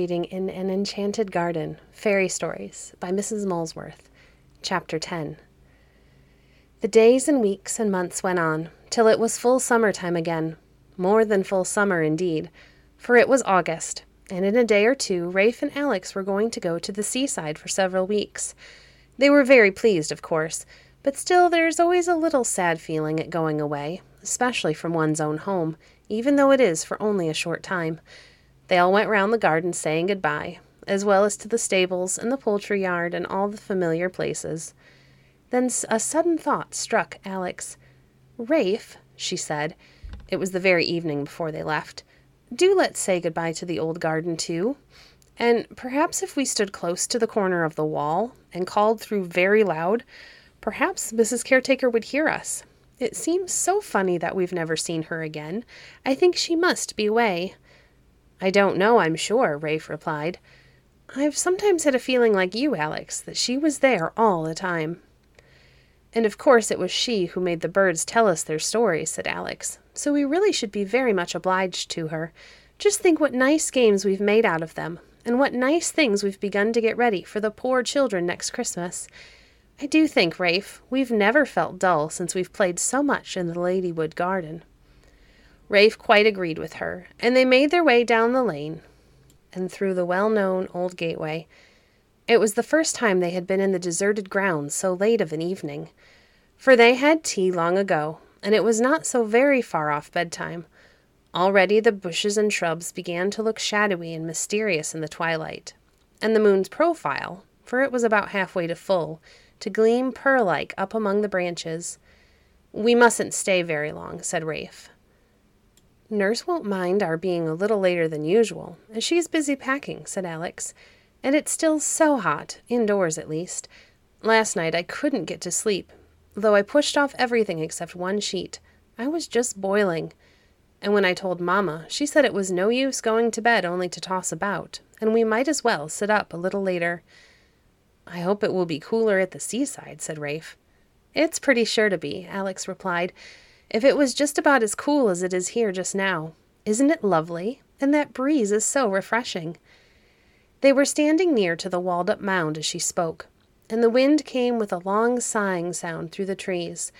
Reading In an Enchanted Garden Fairy Stories by Mrs. Molesworth, Chapter 10. The days and weeks and months went on, till it was full summer time again. More than full summer, indeed, for it was August, and in a day or two Rafe and Alex were going to go to the seaside for several weeks. They were very pleased, of course, but still there's always a little sad feeling at going away, especially from one's own home, even though it is for only a short time. They all went round the garden saying good-bye, as well as to the stables and the poultry yard and all the familiar places. Then a sudden thought struck Alex. Rafe, she said, it was the very evening before they left, do let's say good-bye to the old garden too. And perhaps if we stood close to the corner of the wall and called through very loud, perhaps Mrs. Caretaker would hear us. It seems so funny that we've never seen her again. I think she must be away. I don't know, I'm sure, Rafe replied. I've sometimes had a feeling like you, Alex, that she was there all the time. And of course it was she who made the birds tell us their stories, said Alex, so we really should be very much obliged to her. Just think what nice games we've made out of them, and what nice things we've begun to get ready for the poor children next Christmas. I do think, Rafe, we've never felt dull since we've played so much in the Ladywood garden. Rafe quite agreed with her, and they made their way down the lane and through the well known old gateway. It was the first time they had been in the deserted grounds so late of an evening, for they had tea long ago, and it was not so very far off bedtime. Already the bushes and shrubs began to look shadowy and mysterious in the twilight, and the moon's profile, for it was about halfway to full, to gleam pearl like up among the branches. We mustn't stay very long, said Rafe. Nurse won't mind our being a little later than usual, as she is busy packing, said Alex. And it's still so hot, indoors at least. Last night I couldn't get to sleep, though I pushed off everything except one sheet. I was just boiling. And when I told Mamma, she said it was no use going to bed only to toss about, and we might as well sit up a little later. I hope it will be cooler at the seaside, said Rafe. It's pretty sure to be, Alex replied if it was just about as cool as it is here just now. Isn't it lovely? And that breeze is so refreshing. They were standing near to the walled up mound as she spoke, and the wind came with a long sighing sound through the trees.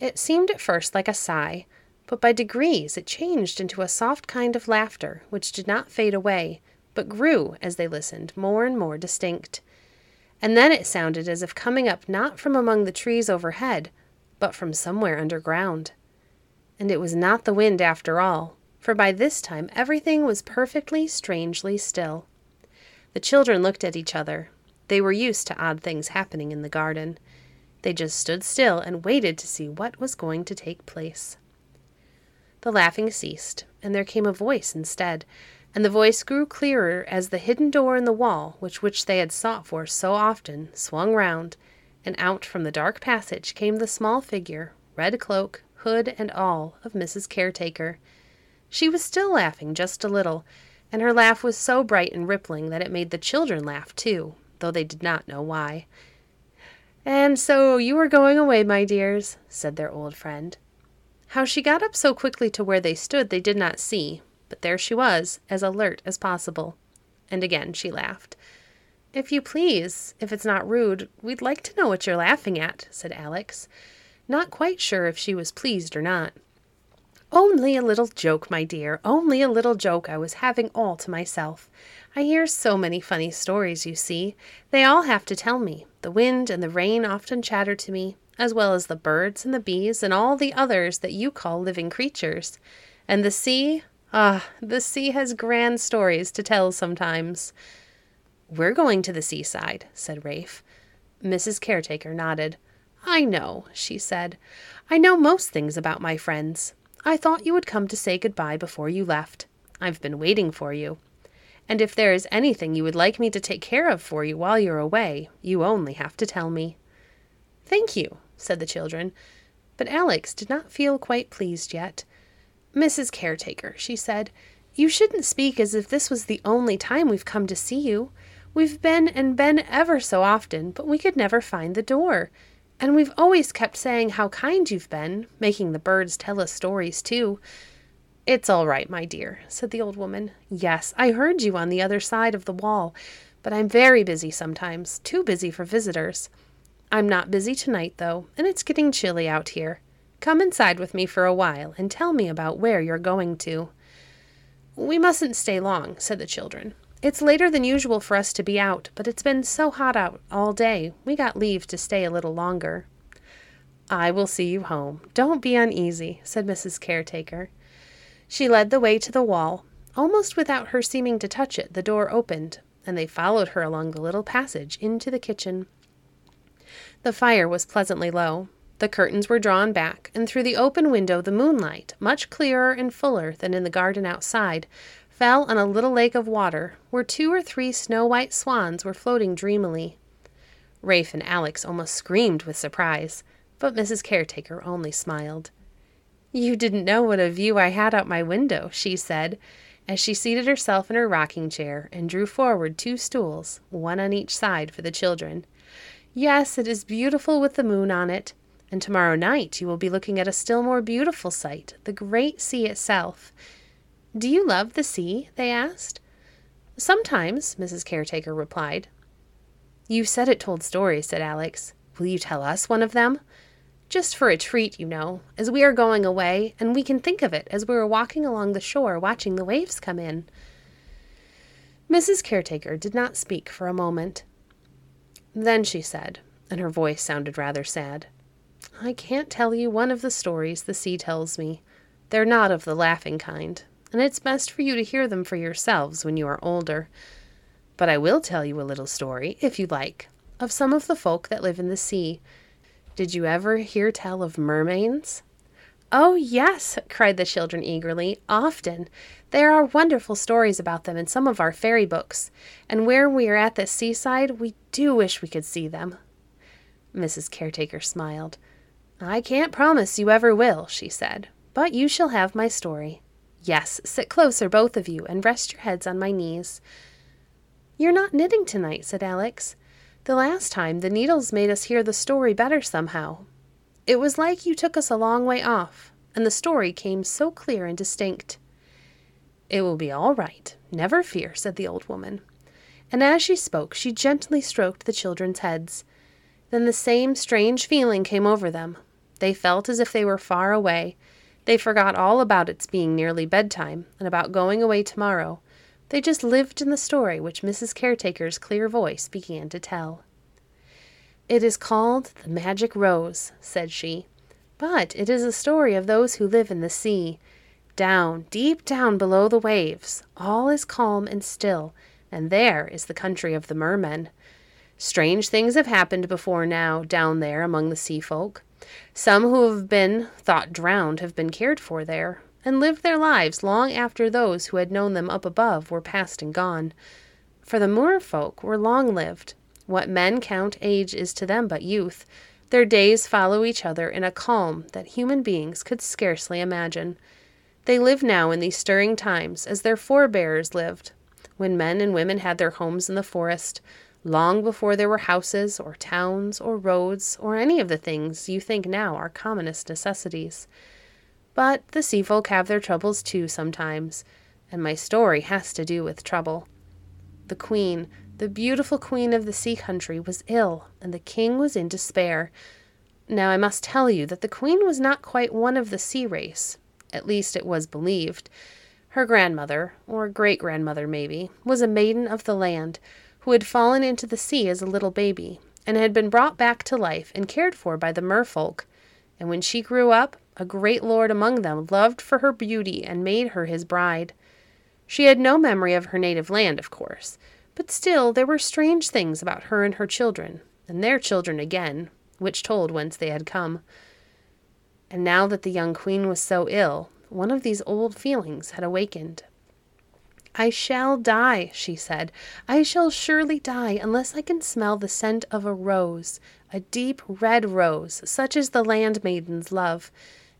It seemed at first like a sigh, but by degrees it changed into a soft kind of laughter which did not fade away, but grew, as they listened, more and more distinct. And then it sounded as if coming up not from among the trees overhead, but from somewhere underground. And it was not the wind after all, for by this time everything was perfectly, strangely still. The children looked at each other. They were used to odd things happening in the garden. They just stood still and waited to see what was going to take place. The laughing ceased, and there came a voice instead, and the voice grew clearer as the hidden door in the wall, which which they had sought for so often, swung round, and out from the dark passage came the small figure, red cloak, hood and all, of Mrs. Caretaker. She was still laughing just a little, and her laugh was so bright and rippling that it made the children laugh too, though they did not know why. And so you are going away, my dears, said their old friend. How she got up so quickly to where they stood they did not see, but there she was, as alert as possible. And again she laughed. If you please, if it's not rude, we'd like to know what you're laughing at, said Alex not quite sure if she was pleased or not. Only a little joke, my dear, only a little joke I was having all to myself. I hear so many funny stories, you see. They all have to tell me. The wind and the rain often chatter to me, as well as the birds and the bees and all the others that you call living creatures. And the sea, ah, the sea has grand stories to tell sometimes. We're going to the seaside, said Rafe. Mrs. Caretaker nodded. I know, she said. I know most things about my friends. I thought you would come to say good-bye before you left. I've been waiting for you. And if there is anything you would like me to take care of for you while you're away, you only have to tell me. Thank you, said the children, but Alex did not feel quite pleased yet. Mrs. Caretaker, she said, you shouldn't speak as if this was the only time we've come to see you. We've been and been ever so often, but we could never find the door. And we've always kept saying how kind you've been, making the birds tell us stories too. It's all right, my dear, said the old woman. Yes, I heard you on the other side of the wall, but I'm very busy sometimes, too busy for visitors. I'm not busy tonight, though, and it's getting chilly out here. Come inside with me for a while and tell me about where you're going to. We mustn't stay long, said the children. It's later than usual for us to be out, but it's been so hot out all day, we got leave to stay a little longer. I will see you home. Don't be uneasy, said Mrs. Caretaker. She led the way to the wall. Almost without her seeming to touch it, the door opened, and they followed her along the little passage into the kitchen. The fire was pleasantly low. The curtains were drawn back, and through the open window the moonlight, much clearer and fuller than in the garden outside, fell on a little lake of water where two or three snow white swans were floating dreamily. Rafe and Alex almost screamed with surprise, but Mrs. Caretaker only smiled. You didn't know what a view I had out my window, she said, as she seated herself in her rocking chair and drew forward two stools, one on each side for the children. Yes, it is beautiful with the moon on it, and tomorrow night you will be looking at a still more beautiful sight, the great sea itself. Do you love the sea? they asked. Sometimes, Mrs. Caretaker replied. You said it told stories, said Alex. Will you tell us one of them? Just for a treat, you know, as we are going away, and we can think of it as we are walking along the shore watching the waves come in. Mrs. Caretaker did not speak for a moment. Then she said, and her voice sounded rather sad, I can't tell you one of the stories the sea tells me. They're not of the laughing kind and it's best for you to hear them for yourselves when you are older. But I will tell you a little story, if you like, of some of the folk that live in the sea. Did you ever hear tell of mermaids? Oh, yes, cried the children eagerly, often. There are wonderful stories about them in some of our fairy books, and where we are at the seaside, we do wish we could see them. Mrs. Caretaker smiled. I can't promise you ever will, she said, but you shall have my story. Yes, sit closer, both of you, and rest your heads on my knees. You're not knitting tonight, said Alex. The last time the needles made us hear the story better somehow. It was like you took us a long way off, and the story came so clear and distinct. It will be all right. Never fear, said the old woman. And as she spoke, she gently stroked the children's heads. Then the same strange feeling came over them. They felt as if they were far away, they forgot all about its being nearly bedtime and about going away tomorrow. They just lived in the story which Mrs. Caretaker's clear voice began to tell. It is called The Magic Rose, said she, but it is a story of those who live in the sea. Down, deep down below the waves, all is calm and still, and there is the country of the mermen. Strange things have happened before now down there among the sea folk. Some who have been thought drowned have been cared for there, and lived their lives long after those who had known them up above were past and gone. For the merfolk were long lived. What men count age is to them but youth. Their days follow each other in a calm that human beings could scarcely imagine. They live now in these stirring times as their forebears lived, when men and women had their homes in the forest, long before there were houses or towns or roads or any of the things you think now are commonest necessities. But the sea folk have their troubles too sometimes, and my story has to do with trouble. The queen, the beautiful queen of the sea country, was ill, and the king was in despair. Now I must tell you that the queen was not quite one of the sea race, at least it was believed. Her grandmother, or great grandmother maybe, was a maiden of the land who had fallen into the sea as a little baby, and had been brought back to life and cared for by the merfolk. And when she grew up, a great lord among them loved for her beauty and made her his bride. She had no memory of her native land, of course, but still there were strange things about her and her children, and their children again, which told whence they had come. And now that the young queen was so ill, one of these old feelings had awakened. I shall die, she said. I shall surely die unless I can smell the scent of a rose, a deep red rose, such as the land maidens love.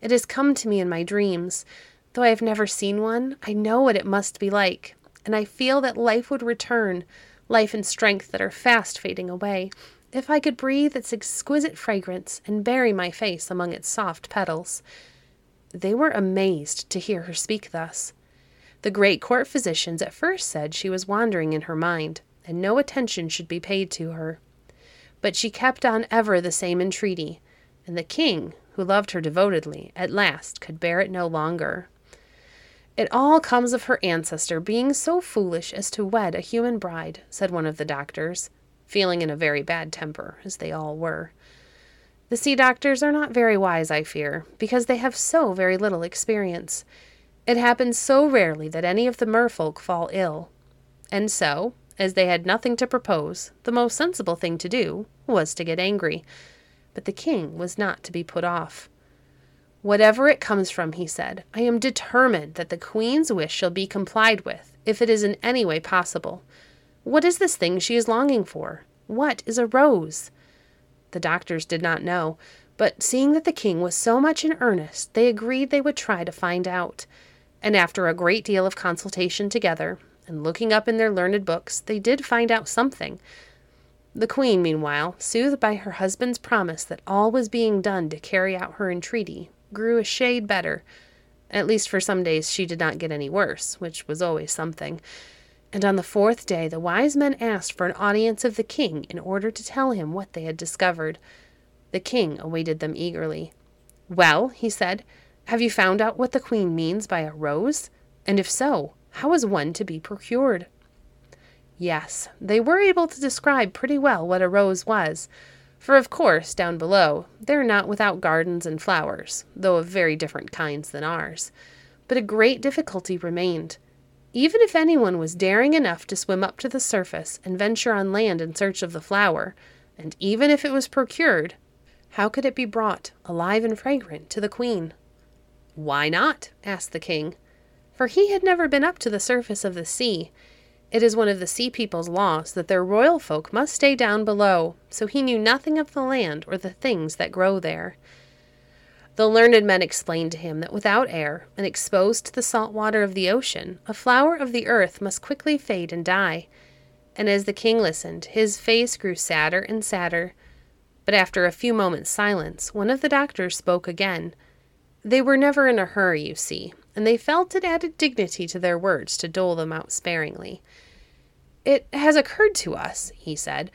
It has come to me in my dreams. Though I have never seen one, I know what it must be like, and I feel that life would return, life and strength that are fast fading away, if I could breathe its exquisite fragrance and bury my face among its soft petals. They were amazed to hear her speak thus. The great court physicians at first said she was wandering in her mind, and no attention should be paid to her. But she kept on ever the same entreaty, and the king, who loved her devotedly, at last could bear it no longer. It all comes of her ancestor being so foolish as to wed a human bride, said one of the doctors, feeling in a very bad temper, as they all were. The sea doctors are not very wise, I fear, because they have so very little experience. It happens so rarely that any of the merfolk fall ill. And so, as they had nothing to propose, the most sensible thing to do was to get angry. But the king was not to be put off. Whatever it comes from, he said, I am determined that the queen's wish shall be complied with, if it is in any way possible. What is this thing she is longing for? What is a rose? The doctors did not know, but seeing that the king was so much in earnest, they agreed they would try to find out and after a great deal of consultation together, and looking up in their learned books, they did find out something. The queen, meanwhile, soothed by her husband's promise that all was being done to carry out her entreaty, grew a shade better. At least for some days she did not get any worse, which was always something. And on the fourth day the wise men asked for an audience of the king in order to tell him what they had discovered. The king awaited them eagerly. Well, he said, have you found out what the queen means by a rose? And if so, how is one to be procured? Yes, they were able to describe pretty well what a rose was, for of course, down below, they're not without gardens and flowers, though of very different kinds than ours. But a great difficulty remained. Even if anyone was daring enough to swim up to the surface and venture on land in search of the flower, and even if it was procured, how could it be brought, alive and fragrant, to the queen? Why not? asked the king. For he had never been up to the surface of the sea. It is one of the sea people's laws that their royal folk must stay down below, so he knew nothing of the land or the things that grow there. The learned men explained to him that without air, and exposed to the salt water of the ocean, a flower of the earth must quickly fade and die. And as the king listened, his face grew sadder and sadder. But after a few moments' silence, one of the doctors spoke again. They were never in a hurry, you see, and they felt it added dignity to their words to dole them out sparingly. It has occurred to us, he said,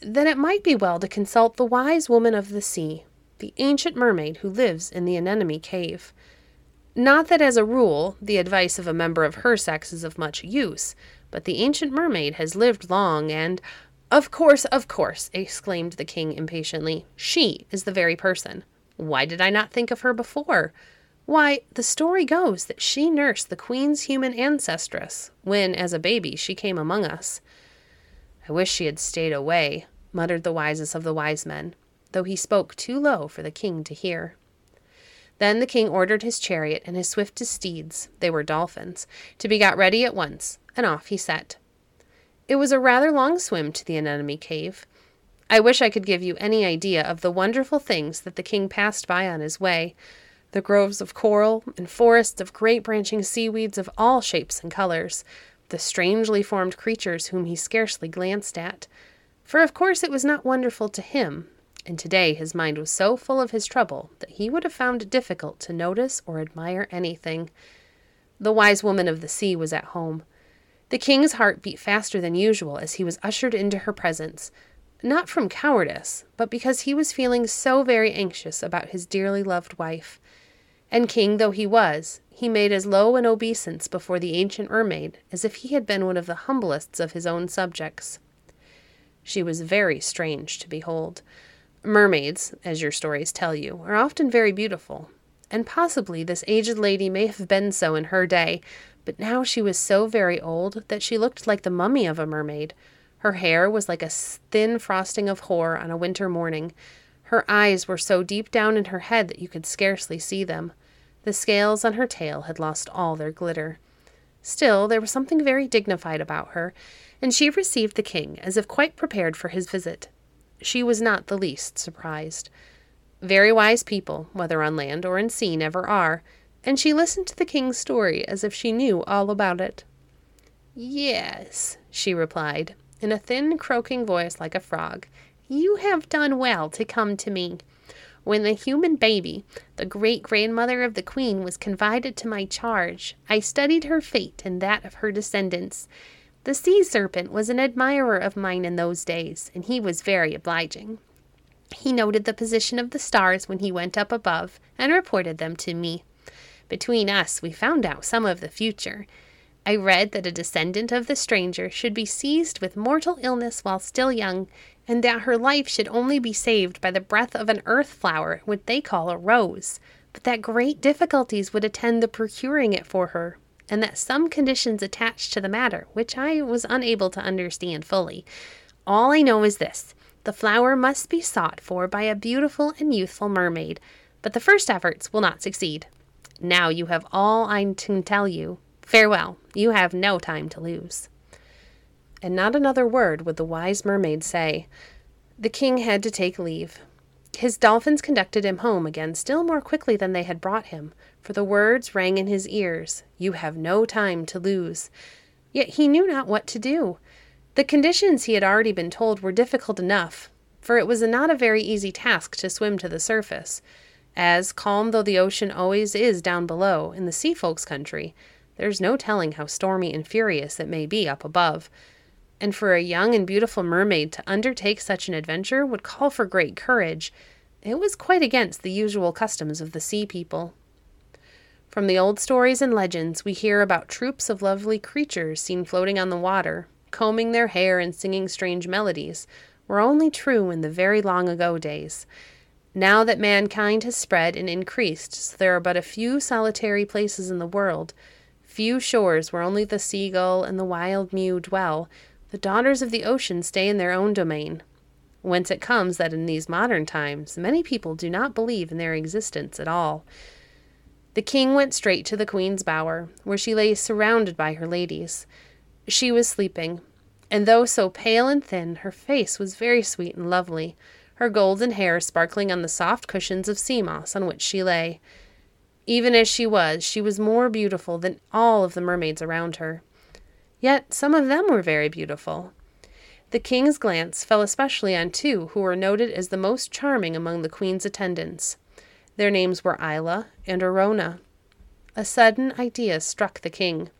that it might be well to consult the wise woman of the sea, the ancient mermaid who lives in the anemone cave. Not that, as a rule, the advice of a member of her sex is of much use, but the ancient mermaid has lived long and. Of course, of course, exclaimed the king impatiently. She is the very person. Why did I not think of her before? Why, the story goes that she nursed the queen's human ancestress when, as a baby, she came among us. I wish she had stayed away, muttered the wisest of the wise men, though he spoke too low for the king to hear. Then the king ordered his chariot and his swiftest steeds, they were dolphins, to be got ready at once, and off he set. It was a rather long swim to the anemone cave, I wish I could give you any idea of the wonderful things that the king passed by on his way the groves of coral and forests of great branching seaweeds of all shapes and colors, the strangely formed creatures whom he scarcely glanced at. For of course it was not wonderful to him, and today his mind was so full of his trouble that he would have found it difficult to notice or admire anything. The wise woman of the sea was at home. The king's heart beat faster than usual as he was ushered into her presence not from cowardice, but because he was feeling so very anxious about his dearly loved wife. And king though he was, he made as low an obeisance before the ancient mermaid as if he had been one of the humblest of his own subjects. She was very strange to behold. Mermaids, as your stories tell you, are often very beautiful, and possibly this aged lady may have been so in her day, but now she was so very old that she looked like the mummy of a mermaid her hair was like a thin frosting of hoar on a winter morning. Her eyes were so deep down in her head that you could scarcely see them. The scales on her tail had lost all their glitter. Still, there was something very dignified about her, and she received the king as if quite prepared for his visit. She was not the least surprised. Very wise people, whether on land or in sea, never are, and she listened to the king's story as if she knew all about it. Yes, she replied, in a thin, croaking voice like a frog, you have done well to come to me. When the human baby, the great grandmother of the queen, was confided to my charge, I studied her fate and that of her descendants. The sea serpent was an admirer of mine in those days, and he was very obliging. He noted the position of the stars when he went up above and reported them to me. Between us, we found out some of the future. I read that a descendant of the stranger should be seized with mortal illness while still young, and that her life should only be saved by the breath of an earth flower, which they call a rose, but that great difficulties would attend the procuring it for her, and that some conditions attached to the matter, which I was unable to understand fully. All I know is this the flower must be sought for by a beautiful and youthful mermaid, but the first efforts will not succeed. Now you have all I can tell you. Farewell, you have no time to lose. And not another word would the wise mermaid say. The king had to take leave. His dolphins conducted him home again still more quickly than they had brought him, for the words rang in his ears You have no time to lose. Yet he knew not what to do. The conditions he had already been told were difficult enough, for it was not a very easy task to swim to the surface, as, calm though the ocean always is down below, in the sea folks' country, there's no telling how stormy and furious it may be up above. And for a young and beautiful mermaid to undertake such an adventure would call for great courage. It was quite against the usual customs of the sea people. From the old stories and legends, we hear about troops of lovely creatures seen floating on the water, combing their hair and singing strange melodies, were only true in the very long ago days. Now that mankind has spread and increased, so there are but a few solitary places in the world, few shores where only the seagull and the wild mew dwell, the daughters of the ocean stay in their own domain. Whence it comes that in these modern times many people do not believe in their existence at all. The king went straight to the queen's bower, where she lay surrounded by her ladies. She was sleeping, and though so pale and thin, her face was very sweet and lovely, her golden hair sparkling on the soft cushions of sea moss on which she lay. Even as she was, she was more beautiful than all of the mermaids around her. Yet some of them were very beautiful. The king's glance fell especially on two who were noted as the most charming among the queen's attendants. Their names were Isla and Arona. A sudden idea struck the king.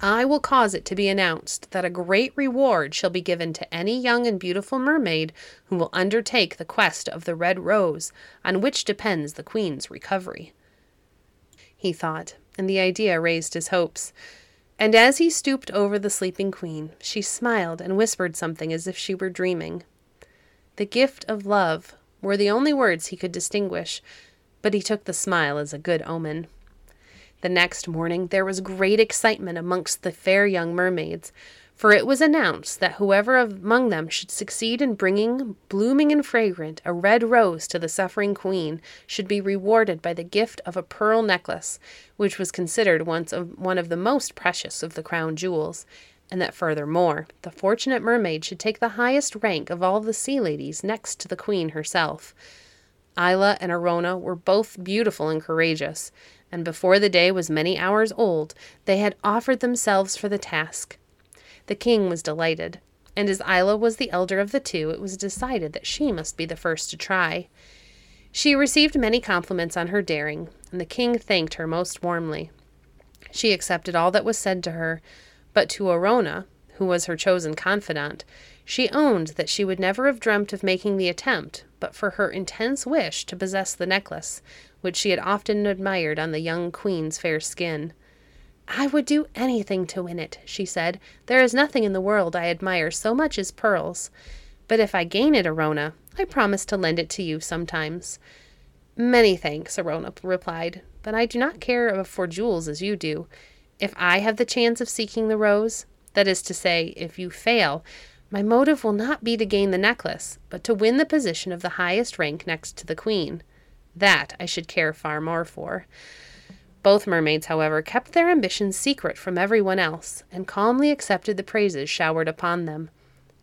I will cause it to be announced that a great reward shall be given to any young and beautiful mermaid who will undertake the quest of the red rose, on which depends the queen's recovery. He thought, and the idea raised his hopes. And as he stooped over the sleeping queen, she smiled and whispered something as if she were dreaming. The gift of love were the only words he could distinguish, but he took the smile as a good omen. The next morning there was great excitement amongst the fair young mermaids, for it was announced that whoever among them should succeed in bringing, blooming and fragrant, a red rose to the suffering queen should be rewarded by the gift of a pearl necklace, which was considered once of one of the most precious of the crown jewels, and that furthermore, the fortunate mermaid should take the highest rank of all the sea ladies next to the queen herself. Isla and Arona were both beautiful and courageous, and before the day was many hours old, they had offered themselves for the task. The king was delighted, and as Isla was the elder of the two, it was decided that she must be the first to try. She received many compliments on her daring, and the king thanked her most warmly. She accepted all that was said to her, but to Arona, who was her chosen confidant, she owned that she would never have dreamt of making the attempt but for her intense wish to possess the necklace, which she had often admired on the young queen's fair skin. I would do anything to win it, she said. There is nothing in the world I admire so much as pearls. But if I gain it, Arona, I promise to lend it to you sometimes. Many thanks, Arona replied, but I do not care for jewels as you do. If I have the chance of seeking the rose, that is to say, if you fail, my motive will not be to gain the necklace, but to win the position of the highest rank next to the queen. That I should care far more for. Both mermaids, however, kept their ambitions secret from everyone else and calmly accepted the praises showered upon them.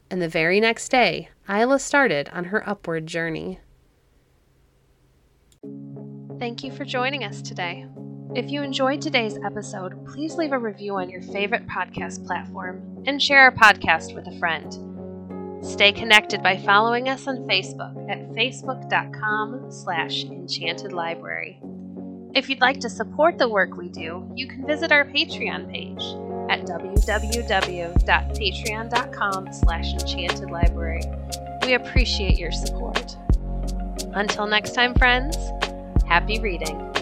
And the very next day, Isla started on her upward journey. Thank you for joining us today. If you enjoyed today's episode, please leave a review on your favorite podcast platform and share our podcast with a friend. Stay connected by following us on Facebook at facebook.com slash enchantedlibrary. If you'd like to support the work we do, you can visit our Patreon page at www.patreon.com slash enchantedlibrary. We appreciate your support. Until next time, friends, happy reading.